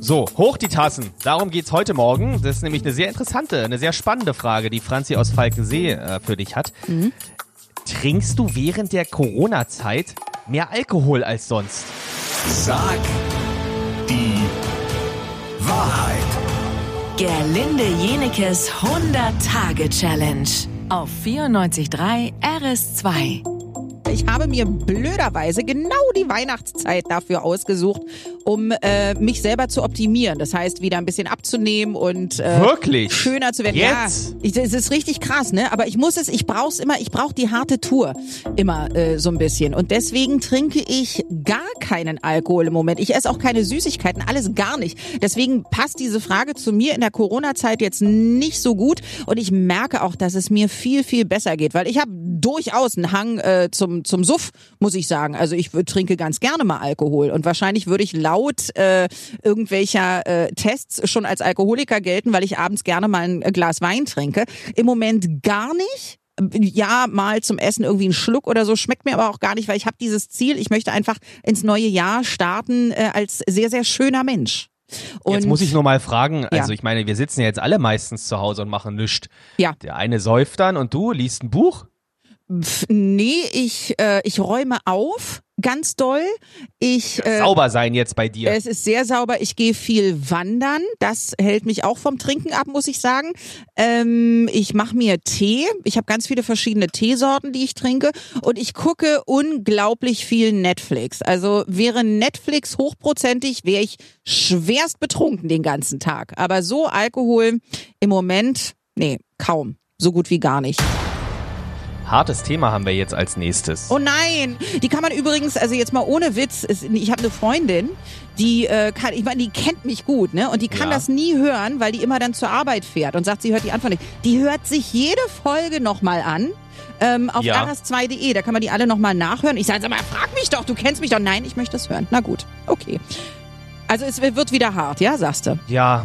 So, hoch die Tassen. Darum geht's heute Morgen. Das ist nämlich eine sehr interessante, eine sehr spannende Frage, die Franzi aus Falkensee äh, für dich hat. Mhm. Trinkst du während der Corona-Zeit mehr Alkohol als sonst? Sag die Wahrheit. Gerlinde Jenekes 100-Tage-Challenge auf 94.3 RS2. Ich habe mir blöderweise genau die Weihnachtszeit dafür ausgesucht, um äh, mich selber zu optimieren. Das heißt, wieder ein bisschen abzunehmen und äh, Wirklich? schöner zu werden. Jetzt? Ja, ich, es ist richtig krass, ne? Aber ich muss es, ich brauch's immer, ich brauche die harte Tour immer äh, so ein bisschen. Und deswegen trinke ich gar keinen Alkohol im Moment. Ich esse auch keine Süßigkeiten, alles gar nicht. Deswegen passt diese Frage zu mir in der Corona-Zeit jetzt nicht so gut. Und ich merke auch, dass es mir viel, viel besser geht, weil ich habe durchaus einen Hang äh, zum, zum Suff, muss ich sagen. Also ich trinke ganz gerne mal Alkohol. Und wahrscheinlich würde ich laut äh, irgendwelcher äh, Tests schon als Alkoholiker gelten, weil ich abends gerne mal ein Glas Wein trinke. Im Moment gar nicht ja, mal zum Essen irgendwie einen Schluck oder so, schmeckt mir aber auch gar nicht, weil ich habe dieses Ziel, ich möchte einfach ins neue Jahr starten äh, als sehr, sehr schöner Mensch. Und Jetzt muss ich nur mal fragen, also ich meine, wir sitzen ja jetzt alle meistens zu Hause und machen nichts. Ja. Der eine säuft dann und du liest ein Buch? Nee, ich, äh, ich räume auf, ganz doll. Ich äh, Sauber sein jetzt bei dir. Es ist sehr sauber. Ich gehe viel wandern. Das hält mich auch vom Trinken ab, muss ich sagen. Ähm, ich mache mir Tee. Ich habe ganz viele verschiedene Teesorten, die ich trinke. Und ich gucke unglaublich viel Netflix. Also wäre Netflix hochprozentig, wäre ich schwerst betrunken den ganzen Tag. Aber so Alkohol im Moment, nee, kaum. So gut wie gar nicht. Hartes Thema haben wir jetzt als nächstes. Oh nein, die kann man übrigens, also jetzt mal ohne Witz, ich habe eine Freundin, die äh, kann, ich meine, die kennt mich gut, ne? Und die kann Ja. das nie hören, weil die immer dann zur Arbeit fährt und sagt, sie hört die Anfang nicht. Die hört sich jede Folge nochmal an. Ähm, auf Ja. rs2.de, da kann man die alle nochmal nachhören. Ich sage, sag mal, frag mich doch, du kennst mich doch. Nein, ich möchte das hören. Na gut, okay. Also es wird wieder hart, ja, sagst du? Ja.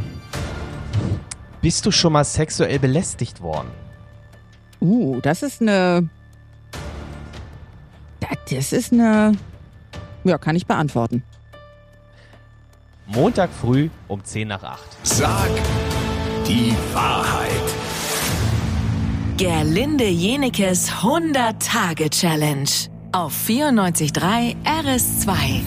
Bist du schon mal sexuell belästigt worden? Uh, das ist eine... Da- Das ist eine... Ja, kann ich beantworten. Montag früh um 10 nach 8. Sag die Wahrheit. Gerlinde Jenekes 100-Tage-Challenge auf 94.3 RS2.